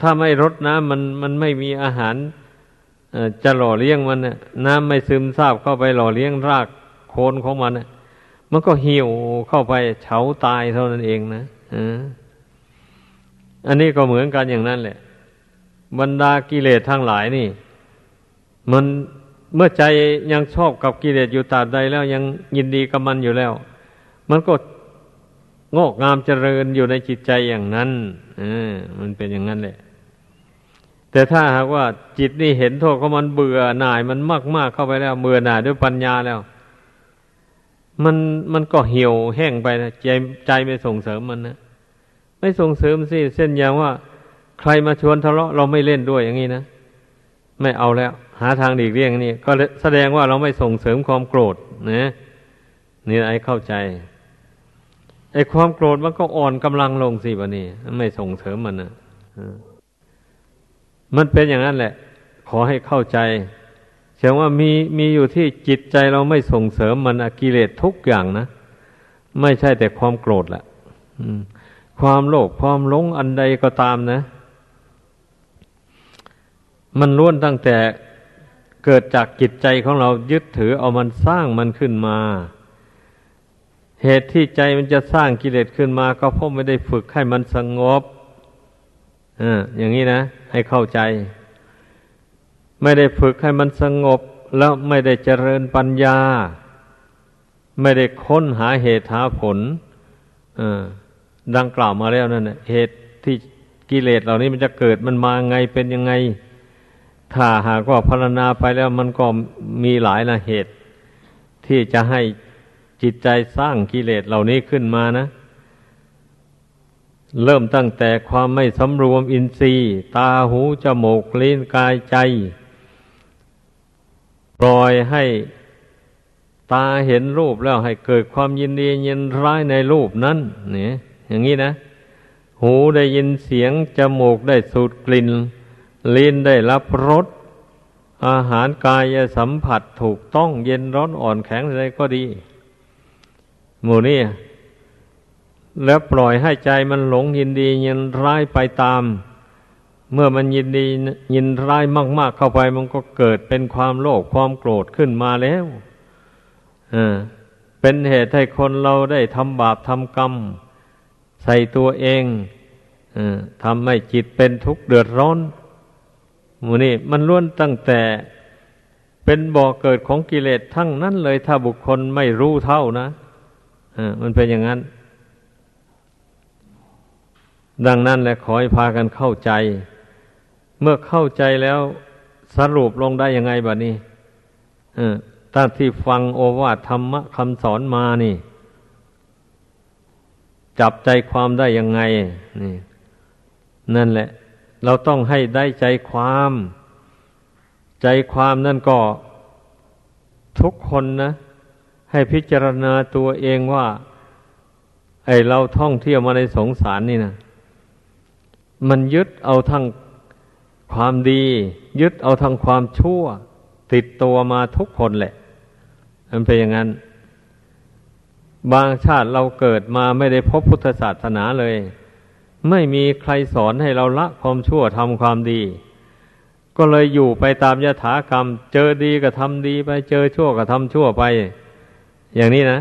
ถ้าไม่รดน้ำมันมันไม่มีอาหารจะหล่อเลี้ยงมันน้ำไม่ซึมซาบเข้าไปหล่อเลี้ยงรากโคนของมันมันก็เหี่ยวเข้าไปเฉาตายเท่านั้นเองนะอันนี้ก็เหมือนกันอย่างนั้นแหละ บรรดากิเลสทั้งหลายนี่ มัน เมื่อใจยังชอบกับกิเลสอยู่ตราบใดแล้วยังยินดีกับมันอยู่แล้ว มันก็งอกงามเจริญอยู่ในจิตใจอย่างนั้นอมันเป็นอย่างนั้นแหละ แต่ถ้าหากว่าจิตนี่เห็นโทษของมันเบื่อหน่ายมันมากมากเข้าไปแล้วเบื่อหน่ายด้วยปัญญาแล้ว มันมันก็เหี่ยวแห้งไปนะใจใจไม่ส่งเสริมมันนะไม่ส่งเสริมสิเส้นอย่างว่า ใครมาชวนทะเลาะเราไม่เล่นด้วยอย่างนี้นะไม่เอาแล้ว หาทางดีกเลี่ยงนี่ก็แสดงว่าเราไม่ส่งเสริมความโกรธนะนี่ไอ้เข้าใจไอ้ความโกรธมันก็อ่อนกำลังลงสิบะนี่ไม่ส่งเสริมมันนะมันเป็นอย่างนั้นแหละ ขอให้เข้าใจเชื่อว่ามีมีอยู่ที่จิตใจเราไม่ส่งเสริมมันกิเลสทุกอย่างนะไม่ใช่แต่ความโกรธแหละความโลภความหลงอันใดก็ตามนะ มันล้วนตั้งแต่ เกิดจากจิตใจของเรายึดถือเอามันสร้างมันขึ้นมา เหตุที่ใจมันจะสร้างกิเลสขึ้นมา ก็เพราะไม่ได้ฝึกให้มันสงบอ่าอย่างนี้นะ ให้เข้าใจ ไม่ได้ฝึกให้มันสงบ แล้วไม่ได้เจริญปัญญา ไม่ได้ค้นหาเหตุหาผลดังกล่าวมาแล้วนั่นเหตุที่กิเลสเหล่านี้มันจะเกิดมันมาไงเป็นยังไง ถ้าหากว่าพารณาไปแล้วมันก็มีหลายนะเหตุ ที่จะให้จิตใจสร้างกิเลสเหล่านี้ขึ้นมานะ เริ่มตั้งแต่ความไม่สำรวมอินทรีย์ ตาหูจมูกลิ้นกายใจ ปล่อยให้ตาเห็นรูปแล้วให้เกิดความยินดียินร้ายในรูปนั้นเนี่ยอย่างนี้นะ หูได้ยินเสียงจมูกได้สูดกลิ่น ลิ้นได้รับรสอาหารกายสัมผัสถูกต้องเย็นร้อนอ่อนแข็งอะไรก็ดี หมู่นี้แล้วปล่อยให้ใจมันหลงยินดียินร้ายไปตาม เมื่อมันยินดียินร้ายมากๆเข้าไป มันก็เกิดเป็นความโลภความโกรธขึ้นมาแล้วอ่าเป็นเหตุให้คนเราได้ทำบาปทำกรรม ใส่ตัวเองอทำให้จิตเป็นทุกข์เดือดร้อน มูนี่มันล้วนตั้งแต่เป็นบ่อเกิดของกิเลสทั้งนั้นเลยถ้าบุคคลไม่รู้เท่านะมันเป็นอย่างนั้น ดังนั้นแหละขอให้พากันเข้าใจ เมื่อเข้าใจแล้วสรุปลงได้ยังไงบัดนี้ตั้งที่ฟังโอวาทธรรมะคำสอนมานี่ จับใจความได้ยังไง นี่ นั่นแหละ เราต้องให้ได้ใจความ ใจความนั่นก็ทุกคนนะ ให้พิจารณาตัวเองว่า ไอเราท่องเที่ยวมาในสงสารนี่นะมันยึดเอาทั้งความดี ยึดเอาทั้งความชั่ว ติดตัวมาทุกคนแหละ มันเป็นอย่างนั้น บางชาติเราเกิดมาไม่ได้พบพุทธศาสนาเลย ไม่มีใครสอนให้เราละความชั่วทำความดี ก็เลยอยู่ไปตามยถากรรม เจอดีก็ทำดีไป เจอชั่วก็ทำชั่วไป อย่างนี้นะ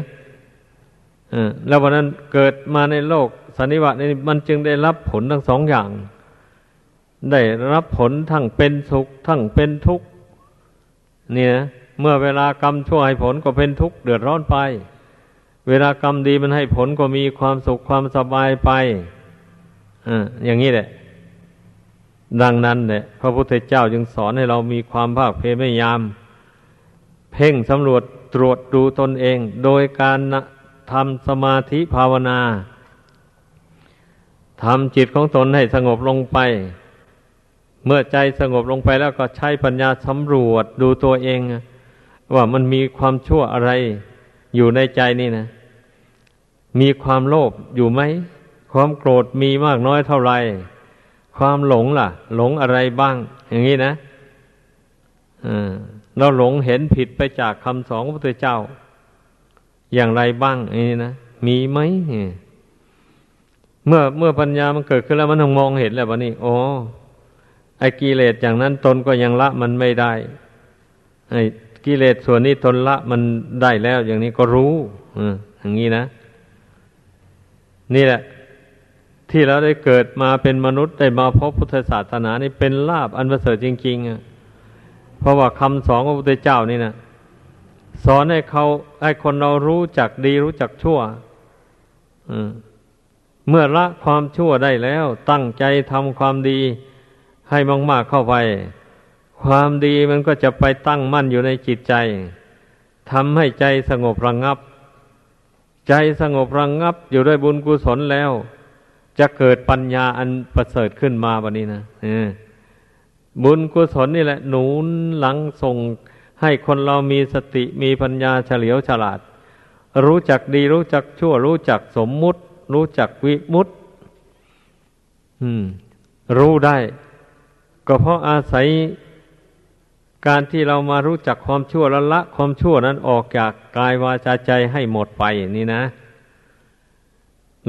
แล้ววันนั้นเกิดมาในโลกสันนิบาตนี้มันจึงได้รับผลทั้งสองอย่าง ได้รับผลทั้งเป็นสุข ทั้งเป็นทุกข์นี่นะเมื่อเวลากรรมชั่วให้ผลก็เป็นทุกข์เดือดร้อนไป เวลากรรมดีมันให้ผลก็มีความสุขความสบายไป อย่างนี้แหละ ดังนั้นเนี่ยพระพุทธเจ้าจึงสอนให้เรามีความภาคเพียรพยายาม เพ่งสำรวจตรวจดูตนเอง โดยการทำสมาธิภาวนาทำจิตของตนให้สงบลงไป เมื่อใจสงบลงไปแล้วก็ใช้ปัญญาสำรวจดูตัวเอง ว่ามันมีความชั่วอะไรอยู่ในใจนี่นะ มีความโลภอยู่ไหม ความโกรธมีมากน้อยเท่าไหร่ความหลงล่ะ หลงอะไรบ้าง อย่างนี้นะเราหลงเห็นผิดไปจากคำสอนของพระพุทธเจ้า อย่างไรบ้างอย่างนี้นะมีไหมเมื่อเมื่อปัญญามันเกิดขึ้นแล้วมันต้องมองเห็นแล้ววะนี่โอ้ไอ้กิเลสอย่างนั้นตนก็ยังละมันไม่ได้ไอ้กิเลสส่วนนี้ตนละมันได้แล้ว อย่างนี้ก็รู้อย่างนี้นะนี่แหละ ที่เราได้เกิดมาเป็นมนุษย์ได้มาพบพุทธศาสนานี่เป็นลาบอันประเสริฐจริงๆอะเพราะว่าคำสอนของพระพุทธเจ้านี่นะสอนให้เขาให้คนเรารู้จักดีรู้จักชั่วเมื่อละความชั่วได้แล้ว ตั้งใจทำความดีให้มากๆเข้าไป ความดีมันก็จะไปตั้งมั่นอยู่ในจิตใจทำให้ใจสงบระงงับ ใจสงบระงงับอยู่ด้วยบุญกุศลแล้ว จะเกิดปัญญาอันประเสริฐขึ้นมาวันนี้นะบุญกุศลนี่แหละ หนุนหลังส่งให้คนเรามีสติมีปัญญาเฉลียวฉลาด รู้จักดีรู้จักชั่ว รู้จักสมมุติ รู้จักวิมุติรู้ได้ ก็เพราะอาศัยการที่เรามารู้จักความชั่วละละ ความชั่วนั้นออกจากกายวาจาใจให้หมดไปนี่นะ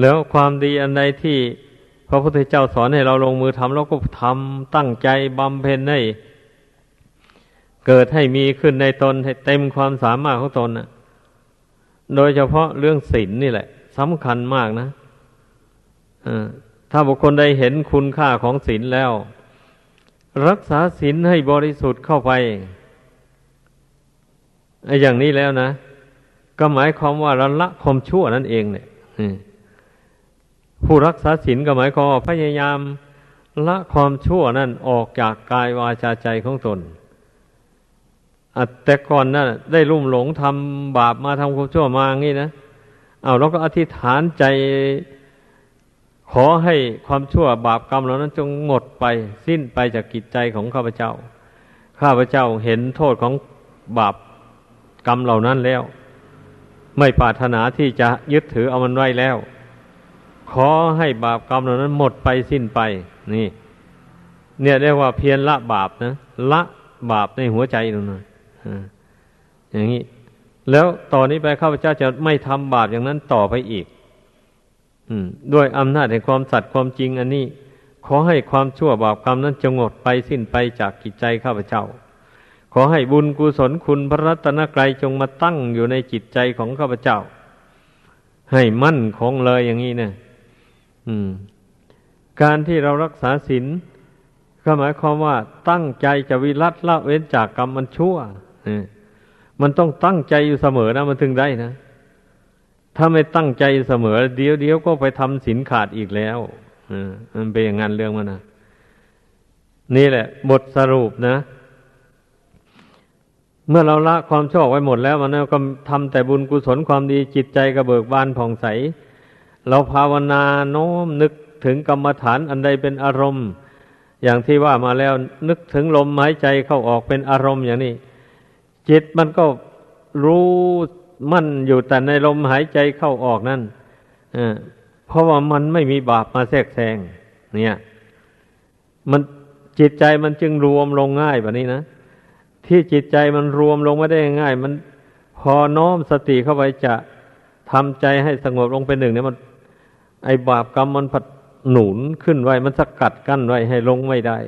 แล้วความดีอันใดที่พระพุทธเจ้าสอนให้เราลงมือทำเราก็ทำตั้งใจบำเพ็ญให้เกิดให้มีขึ้นในตนให้เต็มความสามารถของตนนะโดยเฉพาะเรื่องศีลนนี่แหละสำคัญมากนะถ้าบุคคลได้เห็นคุณค่าของศีลแล้ว รักษาศีลให้บริสุทธิ์เข้าไปไอ้อย่างนี้แล้วนะ ก็หมายความว่าระละความชั่วนั่นเองเนี่ย ผู้รักษาศีลก็หมายความว่าพยายามละความชั่วนั่นออกจากกายวาจาใจของตนแต่ก่อนนั่นได้ลุ่มหลงทำบาปมาทำความชั่วมาอย่างนี้นะ เอาเราก็อธิษฐานใจ ขอให้ความชั่วบาปกรรมเหล่านั้นจงหมดไป สิ้นไปจากกิจใจของข้าพเจ้า ข้าพเจ้าเห็นโทษของบาปกรรมเหล่านั้นแล้ว ไม่ปรารถนาที่จะยึดถือเอามันไว้แล้ว ขอให้บาปกรรมเหล่านั้นหมดไปสิ้นไป นี่ เนี่ยเรียกว่าเพียรละบาปนะละบาปในหัวใจหน่อยอย่างนี้ แล้วต่อนนี้ไปข้าพเจ้าจะไม่ทำบาปอย่างนั้นต่อไปอีกอด้วยอำนาจแห่งความสัตย์ความจริง อันนี้ ขอให้ความชั่วบาปกรรมนั้นจงหมดไปสิ้นไปจากกิจใจข้าพเจ้า ขอให้บุญกุศลคุณพระรัตนกรัยจงมาตั้งอยู่ในจิตใจของข้าพเจ้า ให้มั่นคงเลยอย่างนี้เนะ การที่เรารักษาศีลก็หมายความว่า ตั้งใจจะวิรัตละเว้นจากกรรมมันชั่วมันต้องตั้งใจอยู่เสมอนะมันถึงได้นะ ถ้าไม่ตั้งใจเสมอ เดี๋ยวเดี๋ยวก็ไปทำศีลขาดอีกแล้วมันเป็นอย่างนั้นเรื่องมันนะนี่แหละ บทสรุปนะ เมื่อเราละความชอบไว้หมดแล้ว มันก็ทำแต่บุญกุศลความดีจิตใจกระเบิกบานผ่องใส เราภาวนาโน้มนึกถึงกรรมฐานอันใดเป็นอารมณ์ อย่างที่ว่ามาแล้วนึกถึงลมหายใจเข้าออกเป็นอารมณ์อย่างนี้ จิตมันก็รู้มั่นอยู่แต่ในลมหายใจเข้าออกนั่นเพราะว่ามันไม่มีบาปมาแทรกแซงเนี่ย มันจิตใจมันจึงรวมลงง่ายแบบนี้นะที่จิตใจมันรวมลงไม่ได้ง่าย มันพอน้อมสติเข้าไปจะทำใจให้สงบลงเป็นหนึ่งเนี่ยมัน ไอบาปกรรมมันผัดหนุนขึ้นไว้ มันสกัดกั้นไว้ให้ลงไม่ได้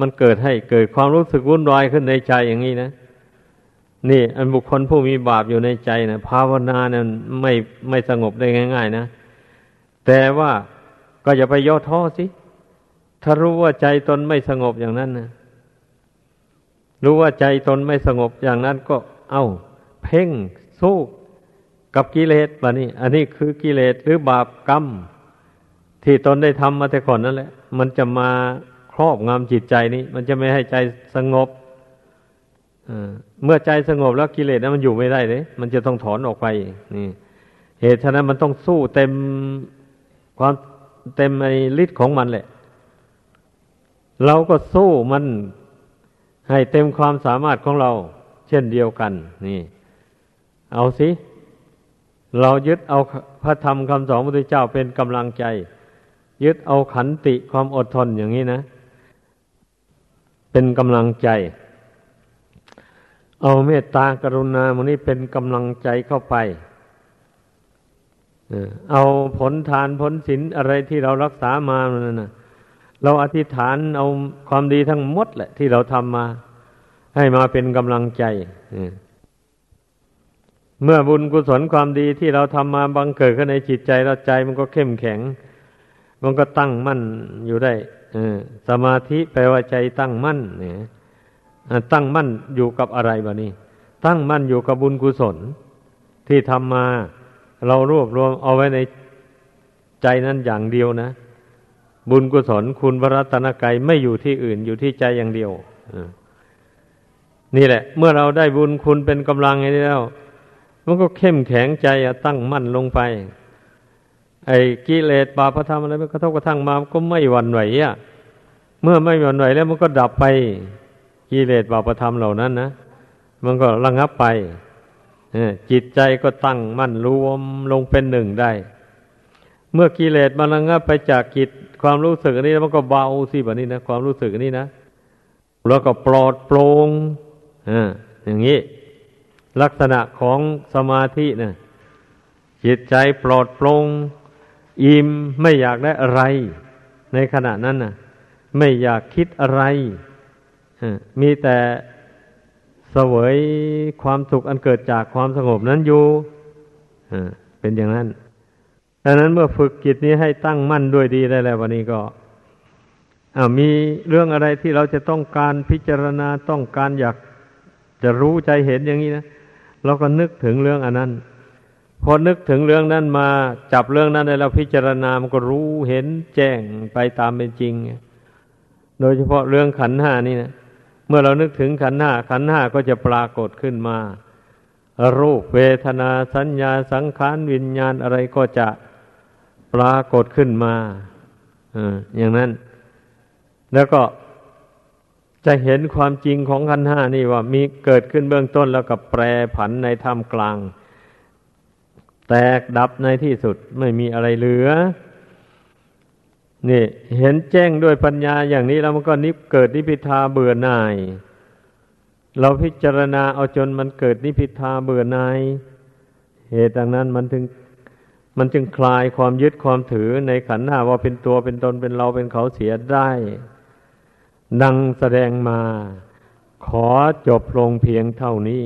มันเกิดให้เกิดความรู้สึกวุ่นวายขึ้นในใจอย่างนี้นะนี่ อันบุคคลผู้มีบาปอยู่ในใจนะภาวนาเนี่ยไม่ไม่สงบได้ง่าย ๆ นะ แต่ว่าก็อย่าไปย่อท้อสิ ถ้ารู้ว่าใจตนไม่สงบอย่างนั้นนะรู้ว่าใจตนไม่สงบอย่างนั้นก็ เอา้า เพ่งสู้ กับกิเลสบะนี่อันนี้คือกิเลสหรือบาปกรรม ที่ตนได้ทำมาแต่ก่อนนั่นแหละ มันจะมาครอบงำจิตใจนี้ มันจะไม่ให้ใจสงบเมื่อใจสงบแล้วกิเลสนั้นมันอยู่ไม่ได้เลยมันจะต้องถอนออกไปนี่ เหตุฉะนั้นมันต้องสู้เต็มความเต็มไอ้ฤทธิ์ของมันแหละ เราก็สู้มันให้เต็มความสามารถของเรา เช่นเดียวกัน นี่ เอาสิ เรายึดเอาพระธรรมคำสอนพระพุทธเจ้าเป็นกำลังใจ ยึดเอาขันติความอดทนอย่างนี้นะ เป็นกำลังใจ เอาเมตตากรุณามันนี้เป็นกำลังใจเข้าไปเอาผลทานผลศีลอะไรที่เรารักษามานั่นนะเราอธิษฐานเอาความดีทั้งหมดแหละ ที่เราทำมา ให้มาเป็นกำลังใจ เมื่อบุญกุศลความดีที่เราทำมาบังเกิดขึ้นในจิตใจเราใจมันก็เข้มแข็ง มันก็ตั้งมั่นอยู่ได้สมาธิแปลว่าใจตั้งมั่นเนี่ยตั้งมั่นอยู่กับอะไรบะนี่ตั้งมั่นอยู่กับบุญกุศล ที่ทำมาเรารวบรวมเอาไว้ในใจนั้นอย่างเดียวนะ บุญกุศลคุณพระรัตนกรไม่อยู่ที่อื่นอยู่ที่ใจอย่างเดียวนี่แหละ เมื่อเราได้บุญคุณเป็นกำลังไงแล้ว มันก็เข้มแข็งใจตั้งมั่นลงไป ไอ้กิเลสบาปธรรมอะไรมันกระทบกระทั่งมาก็ไม่หวั่นไหวอะเมื่อไม่หวั่นไหวแล้วมันก็ดับไปกิเลสบาปธรรมเหล่านั้นนะมันก็ระงับไปจิตใจก็ตั้งมั่นรวมลงเป็นหนึ่งได้ เมื่อกิเลสมันระงับไปจากจิตความรู้สึกอันนี้มันก็เบาสิแบบนี้นะความรู้สึกอันนี้นะแล้วก็ปลอดโปร่งอ่าอย่างนี้ ลักษณะของสมาธินะจิตใจปลอดโปร่งอิ่มไม่อยากได้อะไร ในขณะนั้นนะไม่อยากคิดอะไรมีแต่เสวยความสุขอันเกิดจากความสงบนั้นอยู่เป็นอย่างนั้นดังนั้นเมื่อฝึกจิตนี้ให้ตั้งมั่นด้วยดีได้แล้ววันนี้ก็มีเรื่องอะไรที่เราจะต้องการพิจารณาต้องการอยากจะรู้ใจเห็นอย่างนี้นะ เราก็นึกถึงเรื่องอันนั้น พอนึกถึงเรื่องนั้นมาจับเรื่องนั้นได้แล้วพิจารณามันก็รู้เห็นแจ้งไปตามเป็นจริง โดยเฉพาะเรื่องขันห้านี่นะเมื่อเรานึกถึงขันห้าขันห้าก็จะปรากฏขึ้นมา รูปเวทนาสัญญาสังขารวิญญาณอะไรก็จะปรากฏขึ้นมาอย่างนั้น แล้วก็ จะเห็นความจริงของขันห้านี่ว่า มีเกิดขึ้นเบื้องต้นแล้วก็แปรผันในท่ามกลาง แตกดับในที่สุดไม่มีอะไรเหลือ นี่ เห็นแจ้งด้วยปัญญาอย่างนี้แล้วมันก็นิพเกิดนิพิทาเบื่อหน่าย เราพิจารณาเอาจนมันเกิดนิพิทาเบื่อหน่าย เหตุดังนั้นมันถึงมันจึงคลายความยึดความถือในขันห้าว่าเป็นตัวเป็นตนเป็นเราเป็นเขาเสียได้ ดังแสดงมา ขอจบลงเพียงเท่านี้